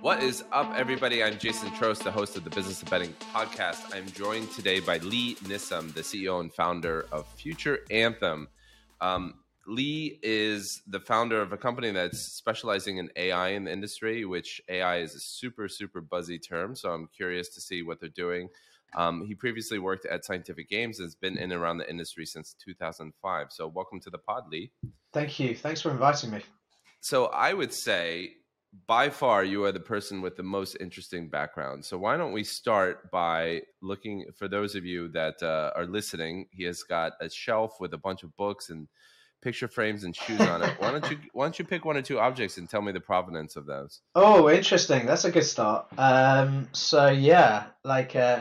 What is up, everybody? I'm Jason Trost, the host of the Business of Betting podcast. I'm joined today by Lee Nissim, the CEO and founder of Future Anthem. Um, Lee is the founder of a company that's specializing in AI in the industry, which AI is a super, super buzzy term. So I'm curious to see what they're doing. Um, he previously worked at Scientific Games and has been in and around the industry since 2005. So welcome to the pod, Lee. Thank you. Thanks for inviting me. So I would say by far you are the person with the most interesting background so why don't we start by looking for those of you that uh, are listening he has got a shelf with a bunch of books and picture frames and shoes on it why don't you why don't you pick one or two objects and tell me the provenance of those oh interesting that's a good start um, so yeah like uh,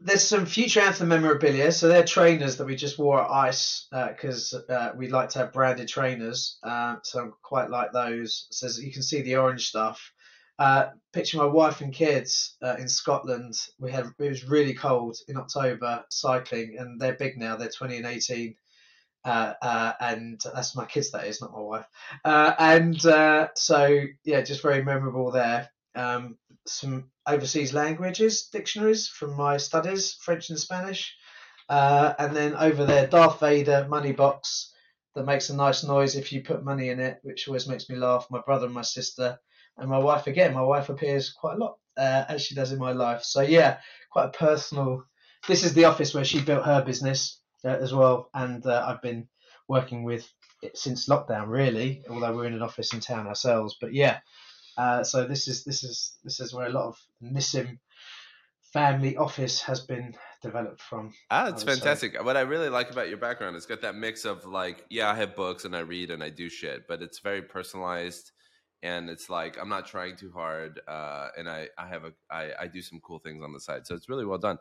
there's some Future Anthem memorabilia. So they're trainers that we just wore at ICE because uh, uh, we like to have branded trainers. Uh, so I'm quite like those. So you can see the orange stuff. Uh, picture my wife and kids uh, in Scotland. We had it was really cold in October cycling, and they're big now. They're 20 and 18. Uh, and that's my kids. That is not my wife. and so yeah, just very memorable there. Um, some overseas languages dictionaries from my studies, French and Spanish. Uh, and then over there, Darth Vader money box that makes a nice noise if you put money in it, which always makes me laugh. My brother and my sister, and my wife again. My wife appears quite a lot uh, as she does in my life. So yeah, quite a personal. This is the office where she built her business uh, as well, and uh, I've been working with it since lockdown, really. Although we're in an office in town ourselves, but yeah, uh, so this is this is this is where a lot of Nissim family office has been developed from. Ah, it's fantastic. Say. What I really like about your background is got that mix of like, yeah, I have books and I read and I do shit, but it's very personalized and it's like I'm not trying too hard, uh, and I I have a I, I do some cool things on the side, so it's really well done.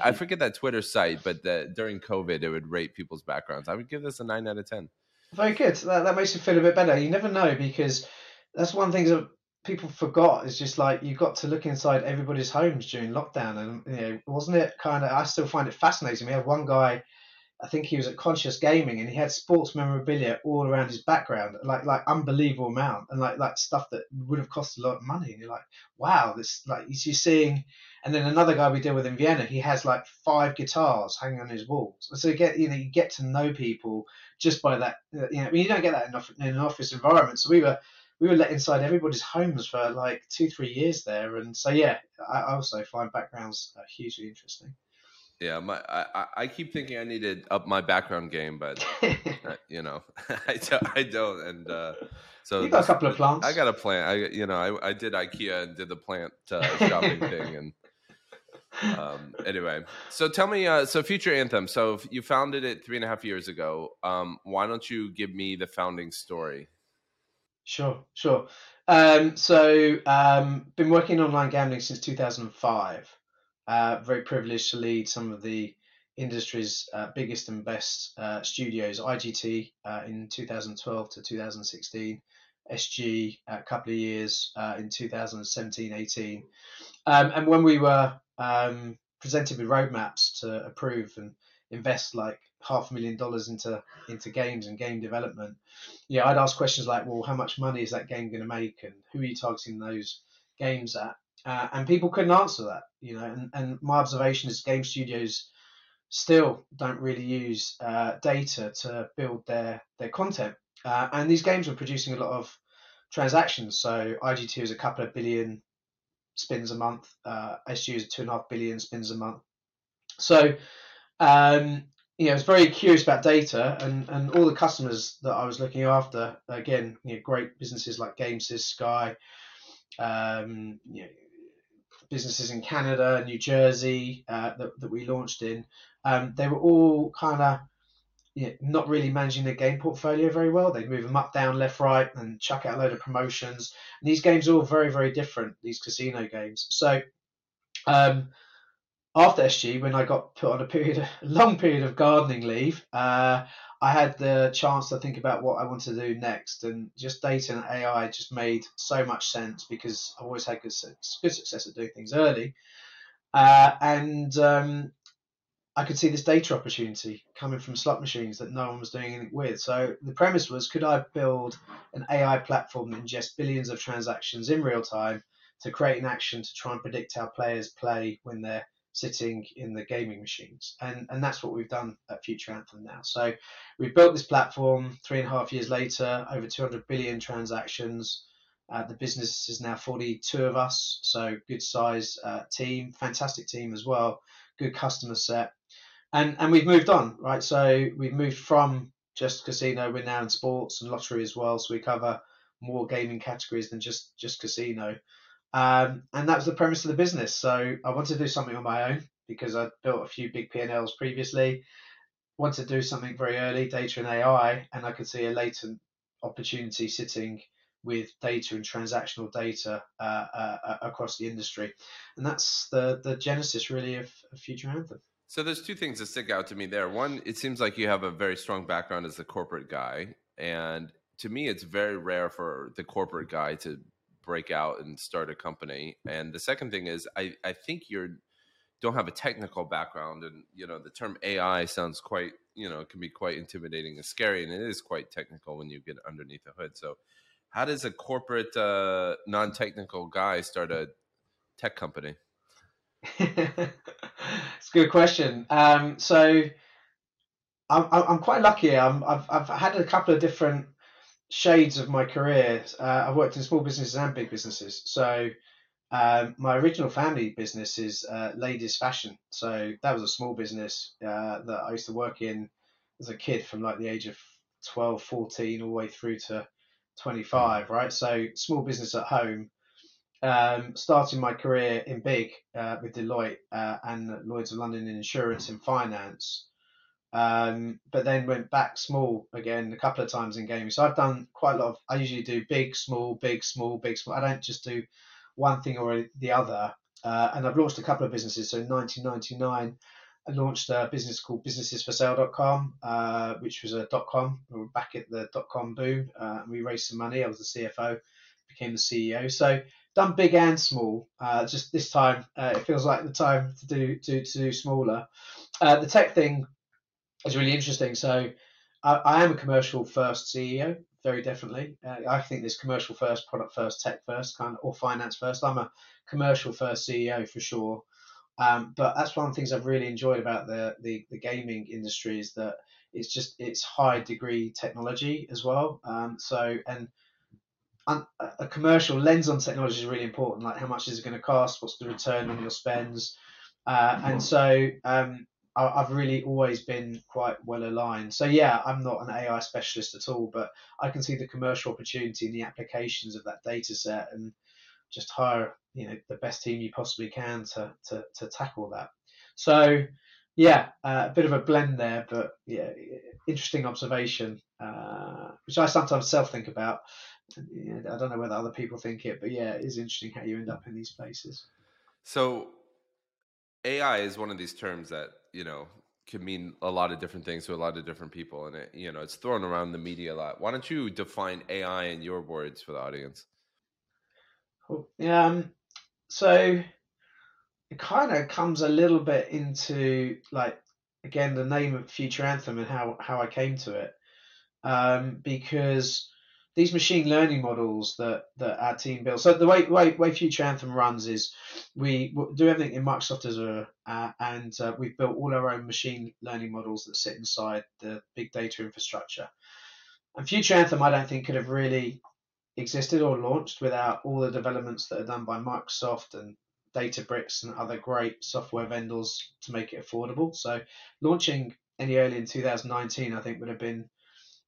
I forget that Twitter site, but the, during COVID, it would rate people's backgrounds. I would give this a nine out of ten. Very good. That, that makes you feel a bit better. You never know because that's one thing that people forgot is just like you got to look inside everybody's homes during lockdown, and you know, wasn't it kind of? I still find it fascinating. We had one guy, I think he was at Conscious Gaming, and he had sports memorabilia all around his background, like like unbelievable amount, and like like stuff that would have cost a lot of money. And you're like, wow, this like you're seeing. And then another guy we deal with in Vienna, he has like five guitars hanging on his walls. So you get you know you get to know people just by that. You know, I mean, you don't get that in, in an office environment. So we were we were let inside everybody's homes for like two, three years there, and so yeah, I also find backgrounds uh, hugely interesting. Yeah, my I, I keep thinking I need to up my background game, but uh, you know, I don't, I don't, and uh, so you got a couple of plants. I got a plant. I you know I, I did IKEA and did the plant uh, shopping thing, and um, anyway, so tell me, uh, so Future Anthem. So you founded it three and a half years ago. Um, why don't you give me the founding story? Sure, sure. Um, so, um, been working in online gambling since 2005. Uh, very privileged to lead some of the industry's uh, biggest and best uh, studios, IGT uh, in 2012 to 2016, SG a couple of years uh, in 2017 18. Um, and when we were um, presented with roadmaps to approve and invest like half a million dollars into into games and game development, yeah, I'd ask questions like, well, how much money is that game going to make, and who are you targeting those games at? Uh, and people couldn't answer that, you know. And, and my observation is game studios still don't really use uh, data to build their their content, uh, and these games are producing a lot of transactions. So IGT is a couple of billion spins a month, uh, SG is two and a half billion spins a month. So um, you know, I was very curious about data and, and all the customers that I was looking after. Again, you know, great businesses like Gamesys, Sky, um, you know, businesses in Canada, New Jersey uh, that, that we launched in. Um, they were all kind of you know, not really managing their game portfolio very well. They'd move them up, down, left, right, and chuck out a load of promotions. And these games are all very, very different, these casino games. So um, after SG, when I got put on a period, a long period of gardening leave, uh, I had the chance to think about what I wanted to do next, and just data and AI just made so much sense because I've always had good, good success at doing things early. Uh, and um, I could see this data opportunity coming from slot machines that no one was doing anything with. So the premise was could I build an AI platform that ingests billions of transactions in real time to create an action to try and predict how players play when they're sitting in the gaming machines. And, and that's what we've done at Future Anthem now. So we've built this platform three and a half years later, over 200 billion transactions. Uh, the business is now 42 of us, so good size uh, team, fantastic team as well, good customer set and and we've moved on, right? So we've moved from just casino. We're now in sports and lottery as well, so we cover more gaming categories than just just casino. Um, and that was the premise of the business. So I wanted to do something on my own because I built a few big P&Ls previously. Wanted to do something very early, data and AI, and I could see a latent opportunity sitting with data and transactional data uh, uh, uh across the industry, and that's the the genesis really of, of Future Anthem. So there's two things that stick out to me there. One, it seems like you have a very strong background as a corporate guy, and to me, it's very rare for the corporate guy to break out and start a company. And the second thing is, I I think you're don't have a technical background, and you know the term AI sounds quite you know can be quite intimidating and scary, and it is quite technical when you get underneath the hood. So, how does a corporate uh, non-technical guy start a tech company? it's a good question. Um, so I'm, I'm quite lucky. i have I've had a couple of different shades of my career. Uh, I've worked in small businesses and big businesses. So um, my original family business is uh, ladies fashion. So that was a small business uh, that I used to work in as a kid from like the age of 12, 14 all the way through to 25, right? So small business at home um, starting my career in big uh, with Deloitte uh, and Lloyd's of London in insurance and finance, um, but then went back small again a couple of times in gaming. So I've done quite a lot of. I usually do big, small, big, small, big, small. I don't just do one thing or the other. Uh, and I've launched a couple of businesses. So in 1999, I launched a business called businessesforsale.com, uh, which was a dot com. We were back at the dot com boom. Uh, we raised some money. I was the CFO, became the CEO. So done big and small. Uh, just this time, uh, it feels like the time to do to, to do smaller. Uh, the tech thing is really interesting. So I, I, am a commercial first CEO, very definitely. Uh, I think there's commercial first, product first, tech first, kind of, or finance first. I'm a commercial first CEO for sure. Um, but that's one of the things I've really enjoyed about the, the, the gaming industry is that it's just it's high degree technology as well. Um, so and a commercial lens on technology is really important. Like how much is it going to cost? What's the return on your spends? Uh, and so um, I, have really always been quite well aligned. So yeah, I'm not an AI specialist at all, but I can see the commercial opportunity and the applications of that data set and just hire you know the best team you possibly can to to, to tackle that. So yeah, uh, a bit of a blend there, but yeah, interesting observation, uh, which I sometimes self think about I don't know whether other people think it, but yeah, it is interesting how you end up in these places. So, AI is one of these terms that you know can mean a lot of different things to a lot of different people, and it you know it's thrown around the media a lot. Why don't you define AI in your words for the audience? Um, so it kind of comes a little bit into like again the name of Future Anthem and how how I came to it, um, because these machine learning models that, that our team builds. So the way, way, way Future Anthem runs is we do everything in Microsoft Azure, uh, and uh, we've built all our own machine learning models that sit inside the big data infrastructure. And Future Anthem, I don't think could have really existed or launched without all the developments that are done by Microsoft and Databricks and other great software vendors to make it affordable. So launching any early in 2019, I think would have been,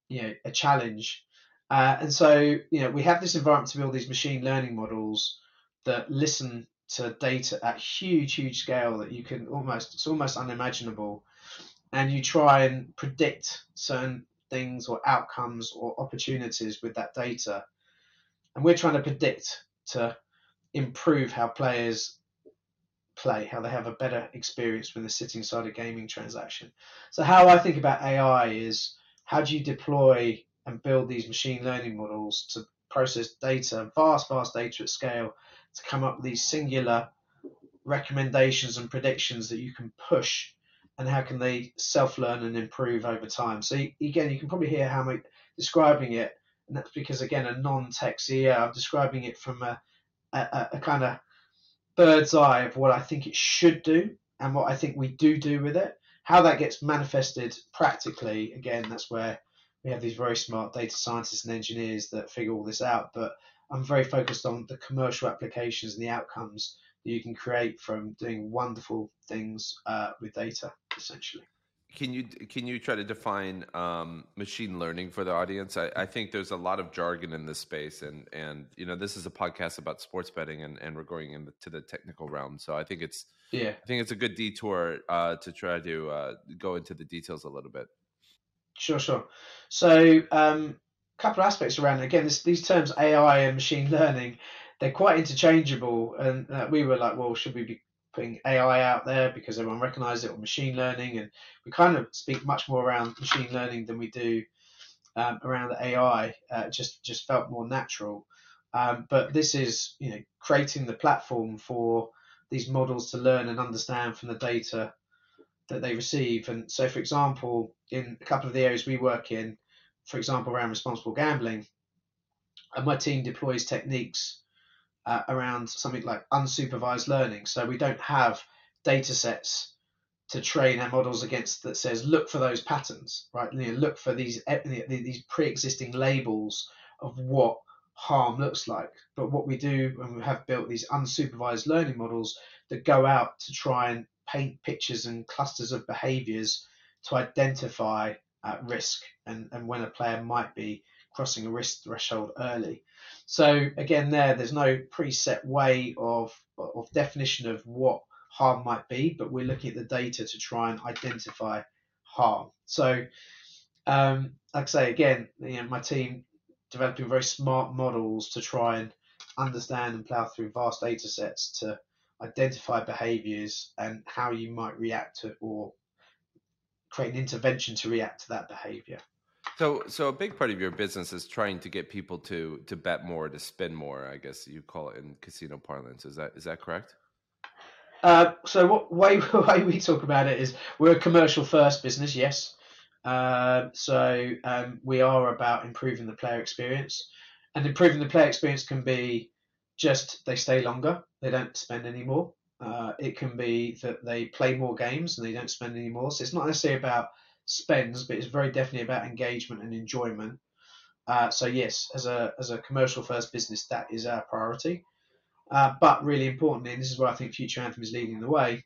you know, a challenge uh, and so, you know, we have this environment to build these machine learning models that listen to data at huge, huge scale that you can almost, it's almost unimaginable. And you try and predict certain things or outcomes or opportunities with that data. And we're trying to predict to improve how players play, how they have a better experience when they're sitting inside a gaming transaction. So, how I think about AI is how do you deploy and build these machine learning models to process data, vast, vast data at scale, to come up with these singular recommendations and predictions that you can push and how can they self-learn and improve over time. So again, you can probably hear how I'm describing it, and that's because again, a non-tech CEO, I'm describing it from a, a, a kind of bird's eye of what I think it should do and what I think we do do with it. How that gets manifested practically, again, that's where we have these very smart data scientists and engineers that figure all this out. But I'm very focused on the commercial applications and the outcomes that you can create from doing wonderful things uh, with data, essentially. Can you can you try to define um, machine learning for the audience? I, I, think there's a lot of jargon in this space, and and you know this is a podcast about sports betting, and, and we're going into the technical realm. So I think it's yeah, I think it's a good detour uh, to try to uh, go into the details a little bit. Sure, sure. So um, a couple of aspects around it. again. This, these terms AI and machine learning, they're quite interchangeable, and uh, we were like, well, should we be putting AI out there because everyone recognizes it or machine learning, and we kind of speak much more around machine learning than we do um, around the AI. Uh, just just felt more natural. Um, but this is you know creating the platform for these models to learn and understand from the data that they receive. And so, for example, in a couple of the areas we work in, for example, around responsible gambling, and my team deploys techniques uh, around something like unsupervised learning. So we don't have data sets to train our models against that says look for those patterns, right? You know, look for these these pre-existing labels of what harm looks like. But what we do when we have built these unsupervised learning models that go out to try and paint pictures and clusters of behaviors to identify uh, risk and, and when a player might be crossing a risk threshold early. So again, there there's no preset way of of definition of what harm might be, but we're looking at the data to try and identify harm. So, um, like I say again, you know, my team developing very smart models to try and understand and plow through vast data sets to identify behaviors and how you might react to or create an intervention to react to that behavior. So, so a big part of your business is trying to get people to to bet more, to spend more. I guess you call it in casino parlance. Is that is that correct? Uh, so, what way way we talk about it is we're a commercial first business. Yes. Uh, so um, we are about improving the player experience, and improving the player experience can be just they stay longer, they don't spend any more. Uh, it can be that they play more games and they don't spend any more. So it's not necessarily about spends, but it's very definitely about engagement and enjoyment. Uh, so yes, as a as a commercial first business, that is our priority. Uh, but really importantly, and this is where I think Future Anthem is leading the way,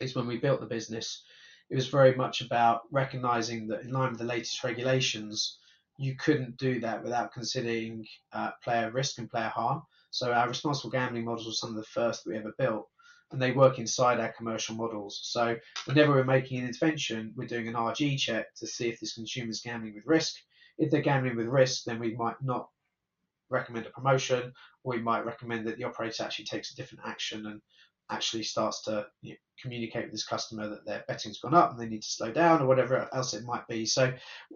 is when we built the business, it was very much about recognizing that in line with the latest regulations, you couldn't do that without considering uh, player risk and player harm. So our responsible gambling models were some of the first that we ever built and they work inside our commercial models. So whenever we're making an intervention, we're doing an RG check to see if this consumer is gambling with risk. If they're gambling with risk, then we might not recommend a promotion, or we might recommend that the operator actually takes a different action and actually starts to you know, communicate with this customer that their betting's gone up and they need to slow down or whatever else it might be. So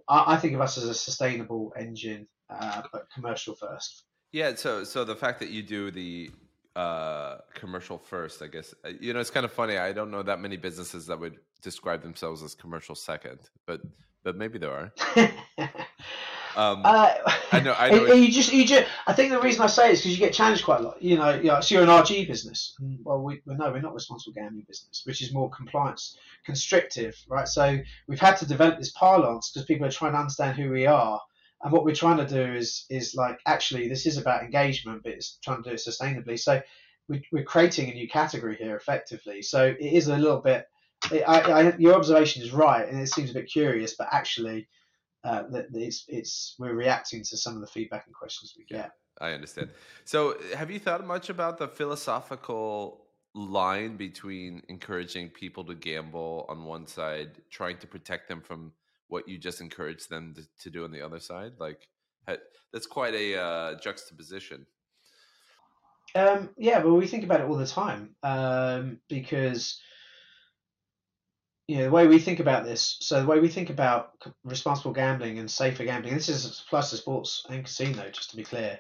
I, I think of us as a sustainable engine, uh, but commercial first. Yeah. So so the fact that you do the uh, commercial first, I guess. Uh, you know, it's kind of funny. I don't know that many businesses that would describe themselves as commercial second, but but maybe there are. um, uh, I know. I know. You just, you just. I think the reason I say it is because you get challenged quite a lot. You know, you know so you're an RG business. Well, we well, no, we're not responsible gambling business, which is more compliance constrictive, right? So we've had to develop this parlance because people are trying to understand who we are and what we're trying to do is is like actually this is about engagement, but it's trying to do it sustainably. So we, are creating a new category here effectively. So it is a little bit. I, I, your observation is right, and it seems a bit curious, but actually, uh, it's it's we're reacting to some of the feedback and questions we get. I understand. So, have you thought much about the philosophical line between encouraging people to gamble on one side, trying to protect them from what you just encourage them to, to do on the other side like that's quite a uh, juxtaposition um, yeah well we think about it all the time um, because you know the way we think about this so the way we think about responsible gambling and safer gambling this is plus the sports and casino just to be clear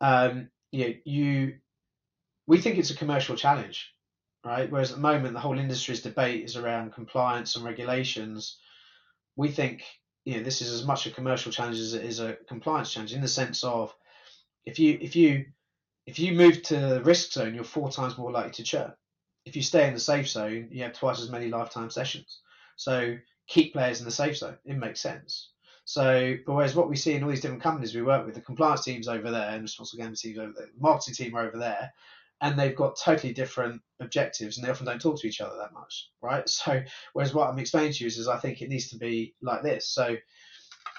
um, you know, you we think it's a commercial challenge right? Whereas at the moment, the whole industry's debate is around compliance and regulations. We think you know this is as much a commercial challenge as it is a compliance challenge in the sense of if you if you if you move to the risk zone, you're four times more likely to churn. If you stay in the safe zone, you have twice as many lifetime sessions. So keep players in the safe zone. It makes sense. So, but whereas what we see in all these different companies we work with, the compliance teams over there and responsible gambling teams over there, the marketing team are over there, and they've got totally different objectives and they often don't talk to each other that much, right? So, whereas what I'm explaining to you is, is I think it needs to be like this. So,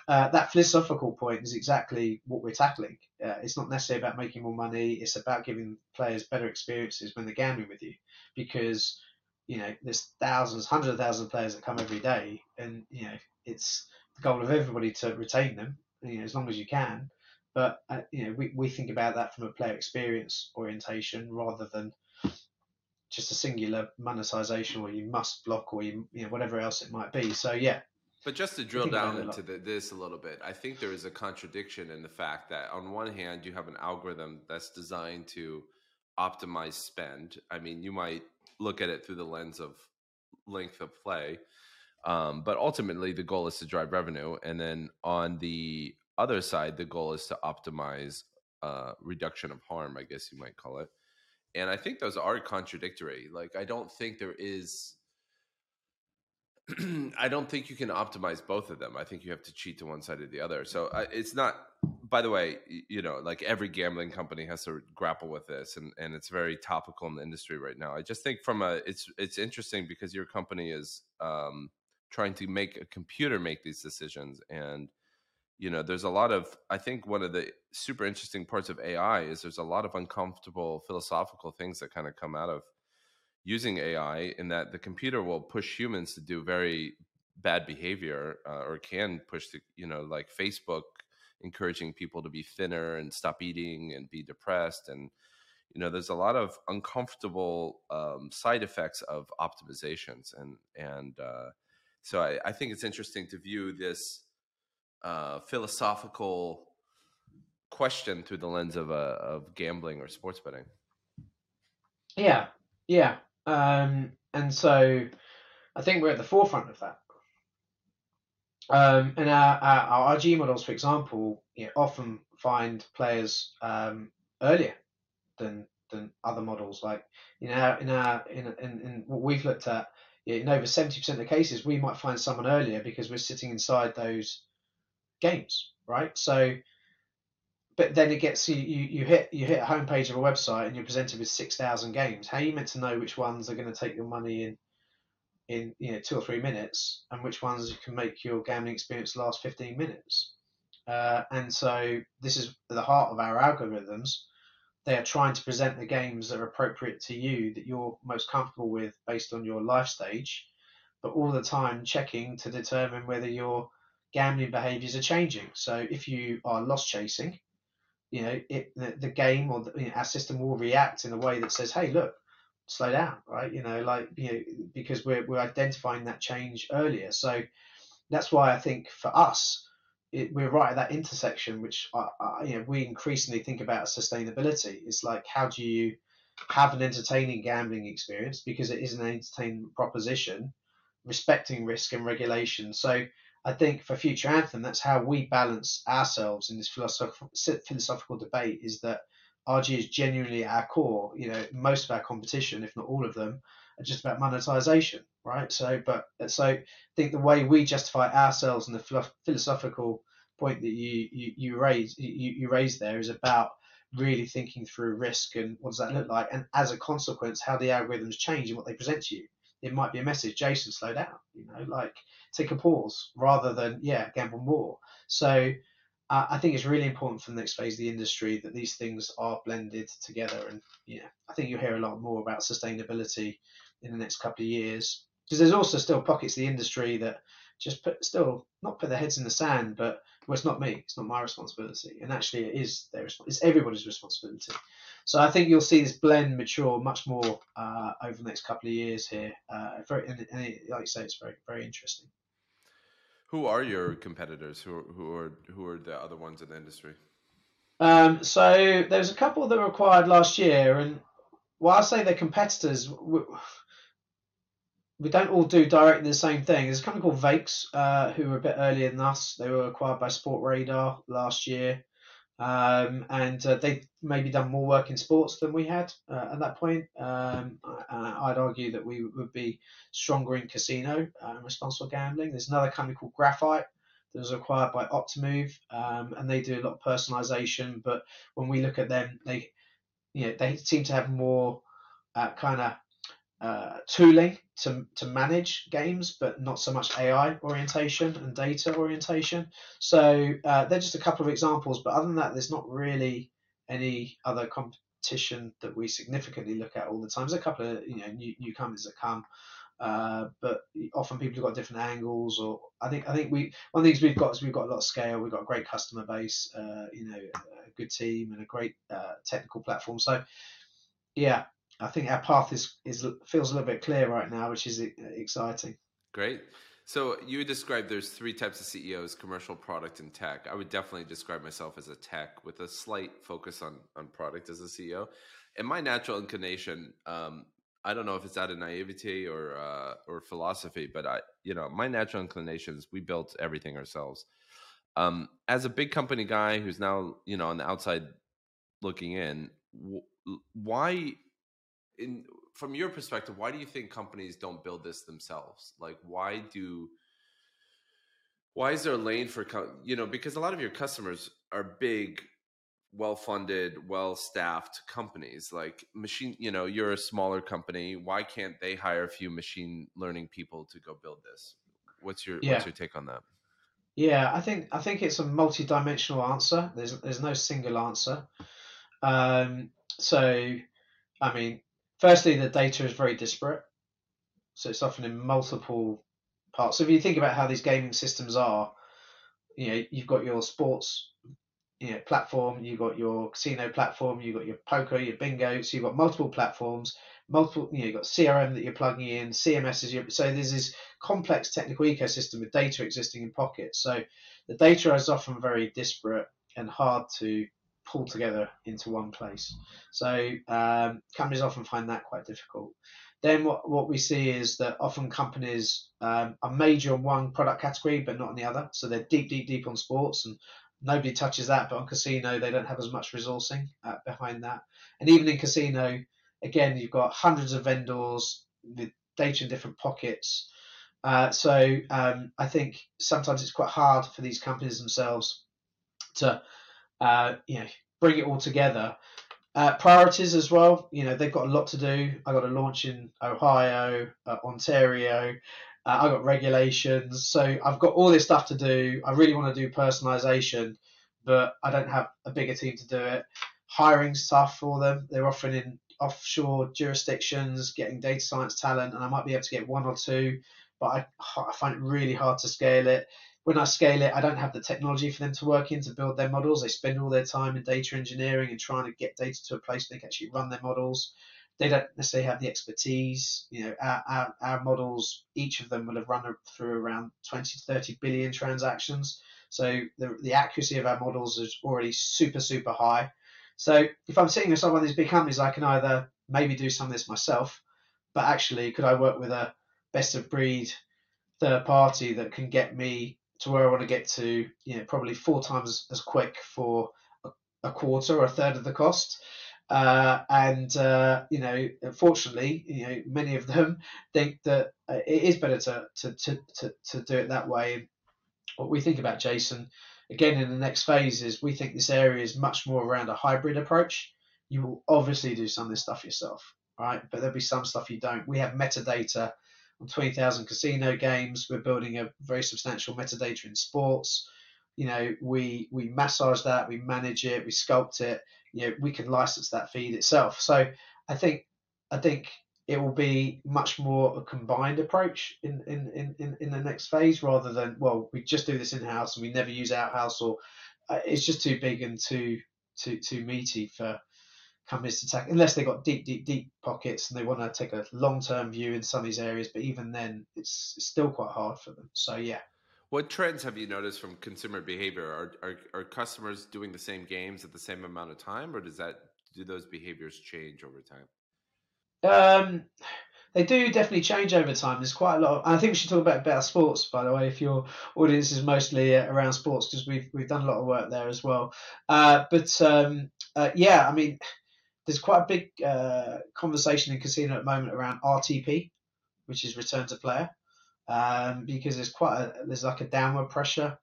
uh, that philosophical point is exactly what we're tackling. Uh, it's not necessarily about making more money. It's about giving players better experiences when they're gambling with you, because you know there's thousands, hundreds of thousands of players that come every day, and you know it's the goal of everybody to retain them, you know, as long as you can. But uh, you know, we, we think about that from a player experience orientation rather than just a singular monetization or you must block or you, you know whatever else it might be. So yeah. But just to drill down into the, this a little bit, I think there is a contradiction in the fact that on one hand you have an algorithm that's designed to optimize spend. I mean, you might look at it through the lens of length of play, um, but ultimately the goal is to drive revenue, and then on the other side, the goal is to optimize uh, reduction of harm, I guess you might call it. And I think those are contradictory. Like, I don't think there is. I don't think you can optimize both of them. I think you have to cheat to one side or the other. So uh, it's not. By the way, you know, like every gambling company has to grapple with this, and and it's very topical in the industry right now. I just think from a, it's it's interesting because your company is um, trying to make a computer make these decisions, and you know there's a lot of i think one of the super interesting parts of ai is there's a lot of uncomfortable philosophical things that kind of come out of using ai in that the computer will push humans to do very bad behavior uh, or can push the you know like Facebook encouraging people to be thinner and stop eating and be depressed and you know there's a lot of uncomfortable um, side effects of optimizations and and uh, so I, I think it's interesting to view this philosophical question through the lens of uh, of gambling or sports betting. Yeah, yeah, um, and so I think we're at the forefront of that. Um, and our, our, our RG models, for example, you know, often find players um, earlier than than other models. Like in our in our in, in, in what we've looked at, in over seventy percent of the cases, we might find someone earlier because we're sitting inside those games, right? So, but then it gets you, you, you hit you hit a homepage of a website and you're presented with six thousand games. How are you meant to know which ones are going to take your money in in you know two or three minutes and which ones you can make your gambling experience last fifteen minutes? Uh, and so this is the heart of our algorithms. They are trying to present the games that are appropriate to you, that you're most comfortable with based on your life stage, but all the time checking to determine whether you're gambling behaviors are changing. So if you are loss chasing, you know, it, the, the game or the, you know, our system will react in a way that says, hey, look, slow down, right? You know, like, you know, because we're, we're identifying that change earlier. So that's why I think for us, it, we're right at that intersection, which I, I, you know, we increasingly think about sustainability. It's like, how do you have an entertaining gambling experience because it is an entertainment proposition, respecting risk and regulation. So I think for Future Anthem, that's how we balance ourselves in this philosophical philosophical debate. Is that RG is genuinely our core. You know, most of our competition, if not all of them, are just about monetization, right? So, but so I think the way we justify ourselves and the philosophical point that you you, you raise you, you raise there is about really thinking through risk and what does that look like, and as a consequence, how the algorithms change and what they present to you. It might be a message, Jason, slow down. You know, like take a pause rather than yeah gamble more. So uh, I think it's really important for the next phase of the industry that these things are blended together. And yeah, I think you'll hear a lot more about sustainability in the next couple of years because there's also still pockets of the industry that just put still not put their heads in the sand, but well, it's not me, it's not my responsibility, and actually it is their it's everybody's responsibility. So I think you'll see this blend mature much more uh, over the next couple of years here. Uh, very, and, and it, like you say, it's very very interesting. Who are your competitors? Who who are who are the other ones in the industry? Um, so there's a couple that were acquired last year, and while I say they're competitors, we, don't all do directly the same thing. There's a company called Vaix, uh, who were a bit earlier than us. They were acquired by Sportradar last year. Um, and uh, they've maybe done more work in sports than we had uh, at that point. Um, I, would argue that we would be stronger in casino and responsible gambling. There's another company called Graphyte that was acquired by Optimove, um, and they do a lot of personalization. But when we look at them, they you know they seem to have more uh, kind of uh, tooling to, to manage games, but not so much AI orientation and data orientation. So uh, they're just a couple of examples, but other than that, there's not really any other competition that we significantly look at all the time. There's a couple of you know new, new companies that come, uh, but often people have got different angles. Or I think I think we one of the things we've got is we've got a lot of scale. We've got a great customer base, uh, you know, a good team and a great uh, technical platform. So yeah, I think our path is is feels a little bit clear right now, which is exciting. Great. So you would describe there's three types of CEOs: commercial, product, and tech. I would definitely describe myself as a tech with a slight focus on on product as a CEO. And my natural inclination, um, I don't know if it's out of naivety or uh, or philosophy, but I, you know, my natural inclination is we built everything ourselves. Um, as a big company guy who's now, you know, on the outside looking in, why in from your perspective, why do you think companies don't build this themselves? Like, why do why is there a lane for you know because a lot of your customers are big well funded well staffed companies. Like machine you know you're a smaller company. Why can't they hire a few machine learning people to go build this? What's your yeah. what's your take on that? Yeah i think i think it's a multi-dimensional answer. There's there's no single answer. Um so i mean firstly, the data is very disparate. So it's often in multiple parts. So if you think about how these gaming systems are, you know, you've got your sports you know, platform, you've got your casino platform, you've got your poker, your bingo. So you've got multiple platforms, multiple, you know, you've got CRM that you're plugging in, CMS is your, so there's this complex technical ecosystem with data existing in pockets. So the data is often very disparate and hard to pull together into one place. So um, companies often find that quite difficult. Then what, what we see is that often companies um, are major on one product category but not on the other. So they're deep, deep, deep on sports and nobody touches that. But on casino, they don't have as much resourcing uh, behind that. And even in casino, again, you've got hundreds of vendors with data in different pockets. Uh, so um, I think sometimes it's quite hard for these companies themselves to uh, you know, bring it all together. Uh, priorities as well. You know, they've got a lot to do. I got a launch in Ohio, uh, Ontario. Uh, I got regulations, so I've got all this stuff to do. I really want to do personalization, but I don't have a bigger team to do it. Hiring's tough for them. They're often in offshore jurisdictions, getting data science talent, and I might be able to get one or two, but I, I find it really hard to scale it when I scale it, I don't have the technology for them to work in to build their models. They spend all their time in data engineering and trying to get data to a place they can actually run their models. They don't necessarily have the expertise. You know, our, our, our models, each of them will have run through around 20 to 30 billion transactions. So the, the accuracy of our models is already super, super high. So if I'm sitting with some of these big companies, I can either maybe do some of this myself, but actually, could I work with a best of breed third party that can get me to where I want to get to, you know, probably four times as quick for a, quarter or a third of the cost. Uh, and uh, you know, unfortunately, you know, many of them think that uh, it is better to, to to, to to do it that way. What we think about Jason, again, in the next phase is we think this area is much more around a hybrid approach. You will obviously do some of this stuff yourself, right? But there'll be some stuff you don't. We have metadata on 20,000 casino games. We're building a very substantial metadata in sports. You know, we we massage that, we manage it, we sculpt it. You know, we can license that feed itself. So I think I think it will be much more a combined approach in in, in, in the next phase rather than well we just do this in house and we never use out house or uh, it's just too big and too too too meaty for companies to tackle, unless they've got deep, deep, deep pockets and they want to take a long term view in some of these areas. But even then, it's, it's still quite hard for them. So, yeah. What trends have you noticed from consumer behavior? Are, are, are customers doing the same games at the same amount of time, or does that do those behaviors change over time? Um, they do definitely change over time. There's quite a lot. Of, I think we should talk about better sports, by the way, if your audience is mostly uh, around sports, because we've we've done a lot of work there as well. Uh, but um, uh, yeah, I mean, there's quite a big uh, conversation in casino at the moment around RTP, which is return to player, um, because there's quite a there's like a downward pressure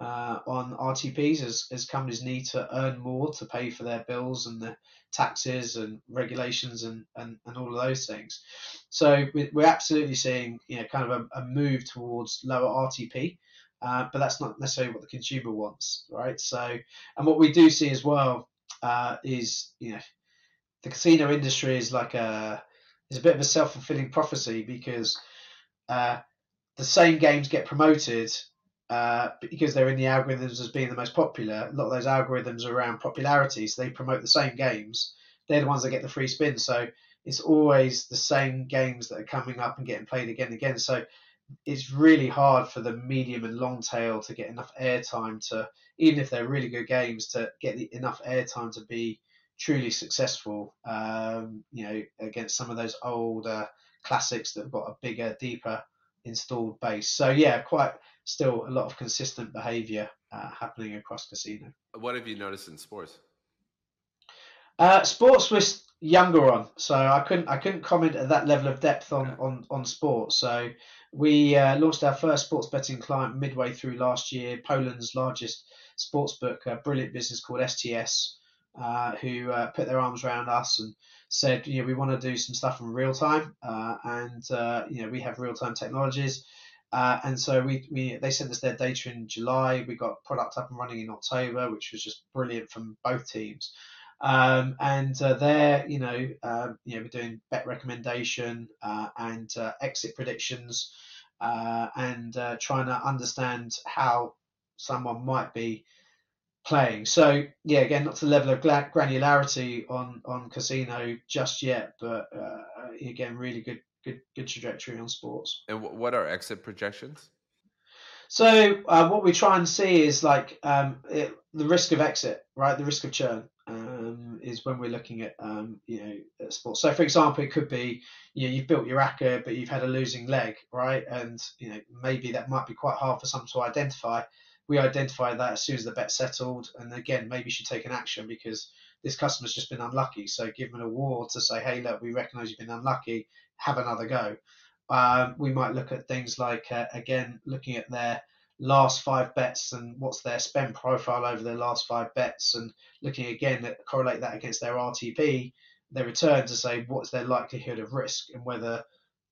uh, on RTPs as, as companies need to earn more to pay for their bills and the taxes and regulations and, and, and all of those things. So we're absolutely seeing you know kind of a, a move towards lower RTP, uh, but that's not necessarily what the consumer wants, right? So and what we do see as well uh, is you know the casino industry is like a is a bit of a self fulfilling prophecy because uh, the same games get promoted uh, because they're in the algorithms as being the most popular. A lot of those algorithms are around popularity, so they promote the same games. They're the ones that get the free spin. So it's always the same games that are coming up and getting played again and again. So it's really hard for the medium and long tail to get enough airtime to, even if they're really good games, to get the, enough airtime to be truly successful. Um, you know, against some of those older classics that have got a bigger, deeper installed base. So yeah, quite still a lot of consistent behaviour uh, happening across casino. What have you noticed in sports? Uh, sports was younger on, so I couldn't I couldn't comment at that level of depth on on, on sports. So we uh, launched our first sports betting client midway through last year. Poland's largest sports book, a brilliant business called STS, uh, who uh, put their arms around us and said, you know, we want to do some stuff in real time, uh, and uh, you know, we have real time technologies. Uh, and so we, we they sent us their data in July. We got product up and running in October, which was just brilliant from both teams. Um, and uh, there, you know, uh, you know, we're doing bet recommendation and exit predictions, and trying to understand how someone might be playing. So yeah, again, not to the level of granularity on on casino just yet, but again, really good good good trajectory on sports. And what are exit projections? So uh, what we try and see is like um, it, the risk of exit, right? The risk of churn um, is when we're looking at um, you know at sports. So for example, it could be you know you've built your ACCA, but you've had a losing leg, right? And you know maybe that might be quite hard for some to identify. We identify that as soon as the bet settled, and again maybe should take an action because this customer's just been unlucky. So give them an award to say, hey, look, we recognise you've been unlucky have another go. Um, we might look at things like, uh, again, looking at their last five bets and what's their spend profile over their last five bets, and looking again at correlate that against their RTP, their return to say what's their likelihood of risk and whether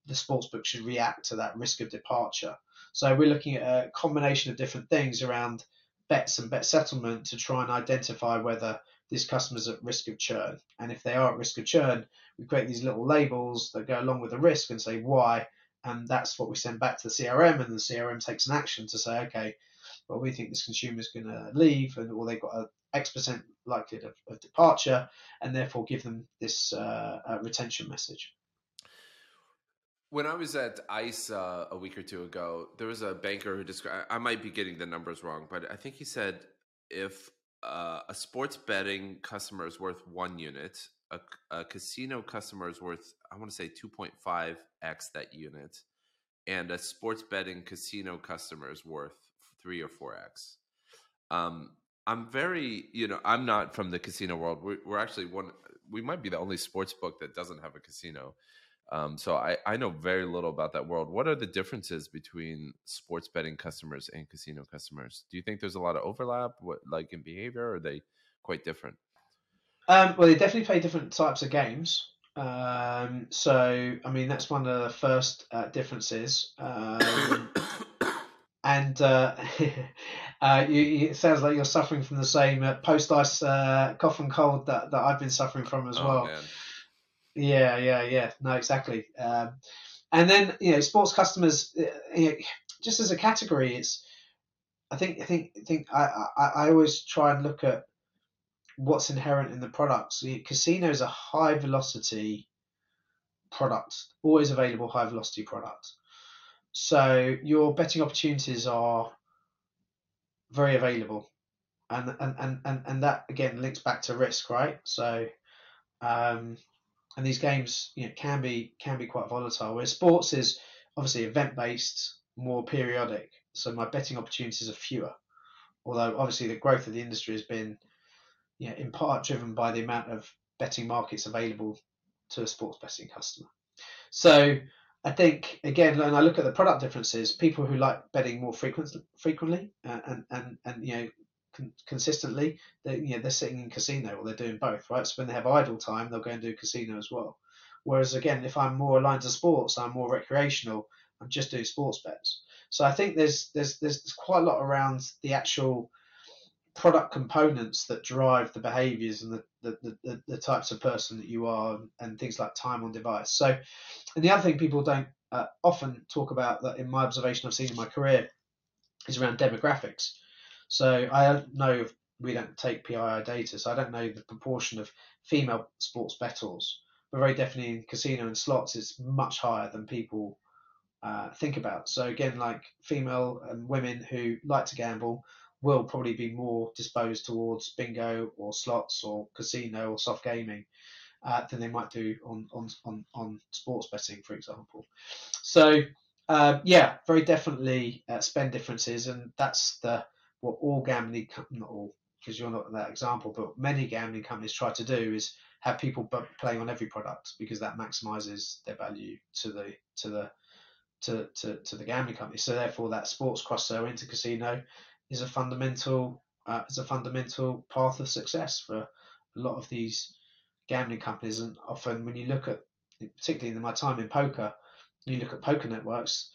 the sportsbook should react to that risk of departure. So we're looking at a combination of different things around bets and bet settlement to try and identify whether this customer's at risk of churn. And if they are at risk of churn, we create these little labels that go along with the risk and say why. And that's what we send back to the CRM, and the CRM takes an action to say, okay, well, we think this consumer is going to leave, and or they've got a X percent likelihood of, of departure, and therefore give them this uh, uh, retention message. When I was at ICE uh, a week or two ago, there was a banker who described. I might be getting the numbers wrong, but I think he said if uh, a sports betting customer is worth one unit. A, a casino customer is worth, I want to say, 2.5x that unit. And a sports betting casino customer is worth three or 4x. Um, I'm very, you know, I'm not from the casino world. We're, we're actually one, we might be the only sports book that doesn't have a casino. Um, so I, I know very little about that world. What are the differences between sports betting customers and casino customers? Do you think there's a lot of overlap, what, like in behavior, or are they quite different? Um, well, they definitely play different types of games. Um, so, I mean, that's one of the first uh, differences. Um, and uh, uh, you, it sounds like you're suffering from the same uh, post ICE uh, cough and cold that, that I've been suffering from as oh, well. Man. Yeah, yeah, yeah. No, exactly. Um, and then you know, sports customers, uh, you know, just as a category, it's. I think I think I think I, I, I always try and look at what's inherent in the products. Casino is a high velocity product, always available high velocity product. So your betting opportunities are very available. And, and, and, and, and that again links back to risk, right? So um, and these games you know, can be can be quite volatile. Whereas sports is obviously event based, more periodic, so my betting opportunities are fewer. Although obviously the growth of the industry has been, you know, in part driven by the amount of betting markets available to a sports betting customer. So I think again, when I look at the product differences, people who like betting more frequent, frequently uh, and and and you know con- consistently, they you know they're sitting in casino or they're doing both, right? So when they have idle time, they'll go and do casino as well. Whereas again, if I'm more aligned to sports, I'm more recreational. I'm just doing sports bets. So I think there's there's there's quite a lot around the actual product components that drive the behaviors and the, the, the, the, types of person that you are and things like time on device. So, and the other thing people don't uh, often talk about that in my observation I've seen in my career is around demographics. So I know we don't take PII data, so I don't know the proportion of female sports bettors, but very definitely in casino and slots it's much higher than people uh, think about. So again, like female and women who like to gamble will probably be more disposed towards bingo or slots or casino or soft gaming uh, than they might do on, on, on, on sports betting, for example. So uh, yeah, very definitely uh, spend differences, and that's the what all gambling companies, not all because you're not that example, but many gambling companies try to do is have people playing on every product because that maximizes their value to the to the to, to, to the gambling company. So therefore, that sports cross sell into casino is a fundamental uh, is a fundamental path of success for a lot of these gambling companies. And often, when you look at, particularly in my time in poker, you look at poker networks.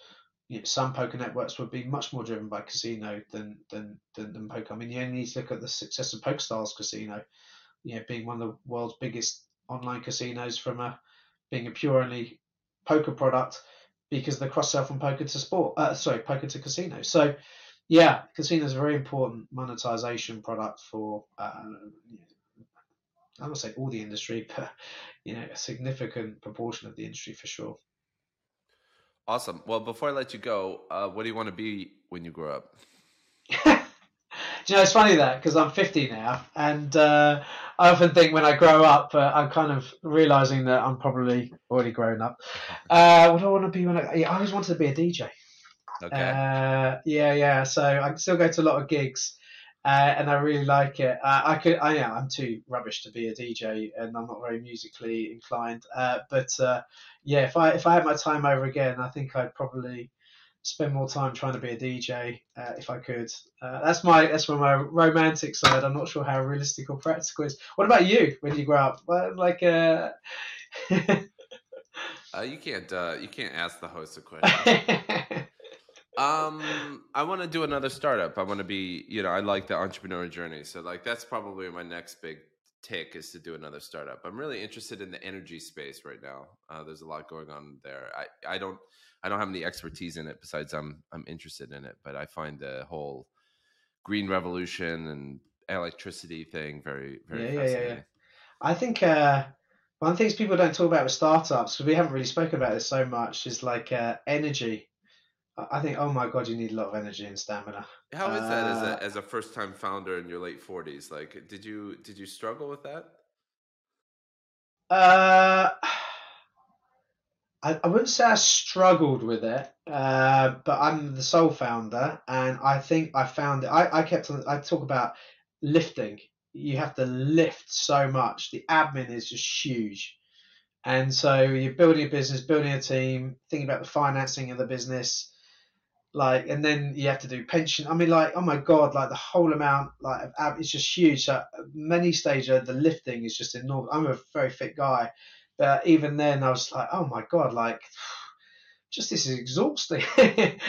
You know, some poker networks would be much more driven by casino than, than than than poker. I mean, you only need to look at the success of PokerStars Casino, you know, being one of the world's biggest online casinos from a being a pure only poker product because the cross sell from poker to sport, uh, sorry, poker to casino. So yeah, casino is a very important monetization product for, uh, I would say all the industry, but you know, a significant proportion of the industry for sure. Awesome. Well, before I let you go, uh, what do you want to be when you grow up? Do you know, it's funny that because I'm 50 now, and uh, I often think when I grow up, uh, I'm kind of realizing that I'm probably already grown up. Uh, what do I want to be when I? I always wanted to be a DJ. Okay. Uh, yeah, yeah. So I still go to a lot of gigs, uh, and I really like it. Uh, I could, I yeah, I'm too rubbish to be a DJ, and I'm not very musically inclined. Uh, but uh, yeah, if I if I had my time over again, I think I'd probably spend more time trying to be a DJ uh, if I could. that's my that's my romantic side. I'm not sure how realistic or practical is. What about you when you grow up? Well, like. Uh, you can't uh, you can't ask the host a question. Um, I want to do another startup. I want to be, you know, I like the entrepreneur journey. So like that's probably my next big tick is to do another startup. I'm really interested in the energy space right now. Uh, there's a lot going on there. I, I don't I don't have any expertise in it besides I'm I'm interested in it, but I find the whole green revolution and electricity thing very very yeah, fascinating. Yeah, yeah, yeah. I think uh, one of the things people don't talk about with startups because we haven't really spoken about this so much is like uh, energy I think, oh my god, you need a lot of energy and stamina. How is that as a uh, as a first time founder in your late forties? Like, did you did you struggle with that? Uh, I, I wouldn't say I struggled with it, uh, but I'm the sole founder, and I think I found it. I, I kept on. I talk about lifting. You have to lift so much. The admin is just huge. And so you're building a business, building a team, thinking about the financing of the business, like and then you have to do pension. I mean like oh my god like the whole amount like it's just huge. So many stages the lifting is just enormous. I'm a very fit guy but even then i was like oh my god like just this is exhausting.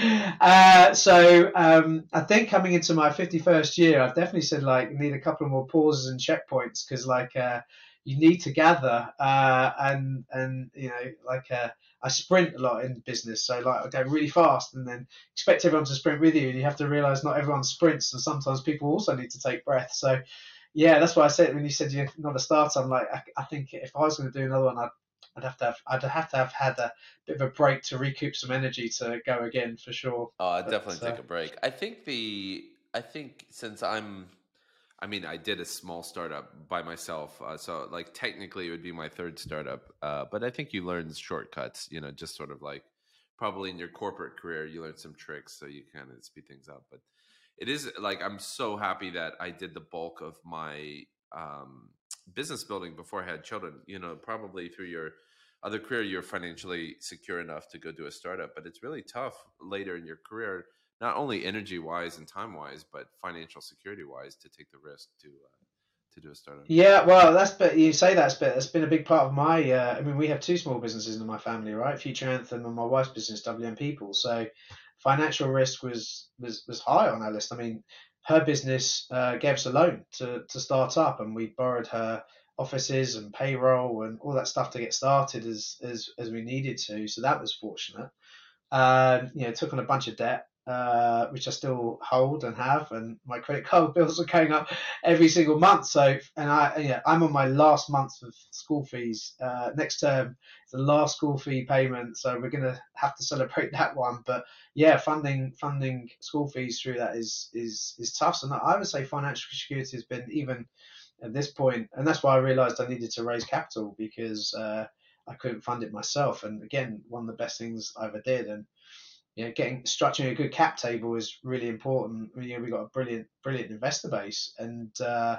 Uh, so um, i think coming into my 51st year i've definitely said like need a couple more pauses and checkpoints because like uh, you need to gather uh, and and you know like uh, I sprint a lot in business, so like I go really fast and then expect everyone to sprint with you, and you have to realize not everyone sprints, and sometimes people also need to take breath. So yeah, that's why I said when you said you're not a starter, I'm like I, I think if I was going to do another one, I'd I'd have to have I'd have to have had a bit of a break to recoup some energy to go again for sure. Oh, I'd but, definitely uh, take a break. I think the I think since I'm I mean, I did a small startup by myself, uh, so like technically it would be my third startup. Uh, but I think you learn shortcuts, you know, just sort of like probably in your corporate career you learn some tricks so you kind of speed things up. But it is like I'm so happy that I did the bulk of my um, business building before I had children. You know, probably through your other career you're financially secure enough to go do a startup, but it's really tough later in your career not only energy wise and time wise, but financial security wise to take the risk to uh, to do a startup. Yeah, well, that's but you say that's but that's been a big part of my. Uh, I mean, we have two small businesses in my family, right? Future Anthem and my wife's business, WM People. So financial risk was was was high on our list. I mean, her business uh, gave us a loan to to start up, and we borrowed her offices and payroll and all that stuff to get started as as as we needed to. So that was fortunate. Um, you know, took on a bunch of debt uh, which I still hold and have, and my credit card bills are going up every single month. So, and I, yeah, I'm on my last month of school fees. Uh, next term, the last school fee payment, so we're gonna have to celebrate that one. But yeah, funding funding school fees through that is is is tough. So I would say financial security has been even at this point, and that's why I realised I needed to raise capital because uh, I couldn't fund it myself. And again, one of the best things I ever did, and you know, getting structuring a good cap table is really important. You know, we've got a brilliant, brilliant investor base, and uh,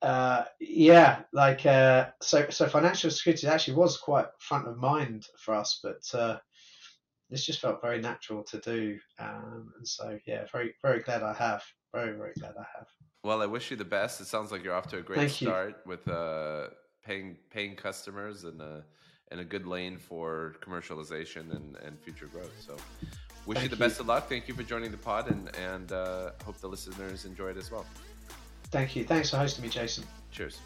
uh, yeah, like uh, so, so financial security actually was quite front of mind for us, but uh, this just felt very natural to do, um, and so yeah, very, very glad I have. Very, very glad I have. Well, I wish you the best. It sounds like you're off to a great Thank start you. with uh, paying paying customers and uh, and a good lane for commercialization and, and future growth. So, wish Thank you the you. best of luck. Thank you for joining the pod, and and uh, hope the listeners enjoy it as well. Thank you. Thanks for hosting me, Jason. Cheers.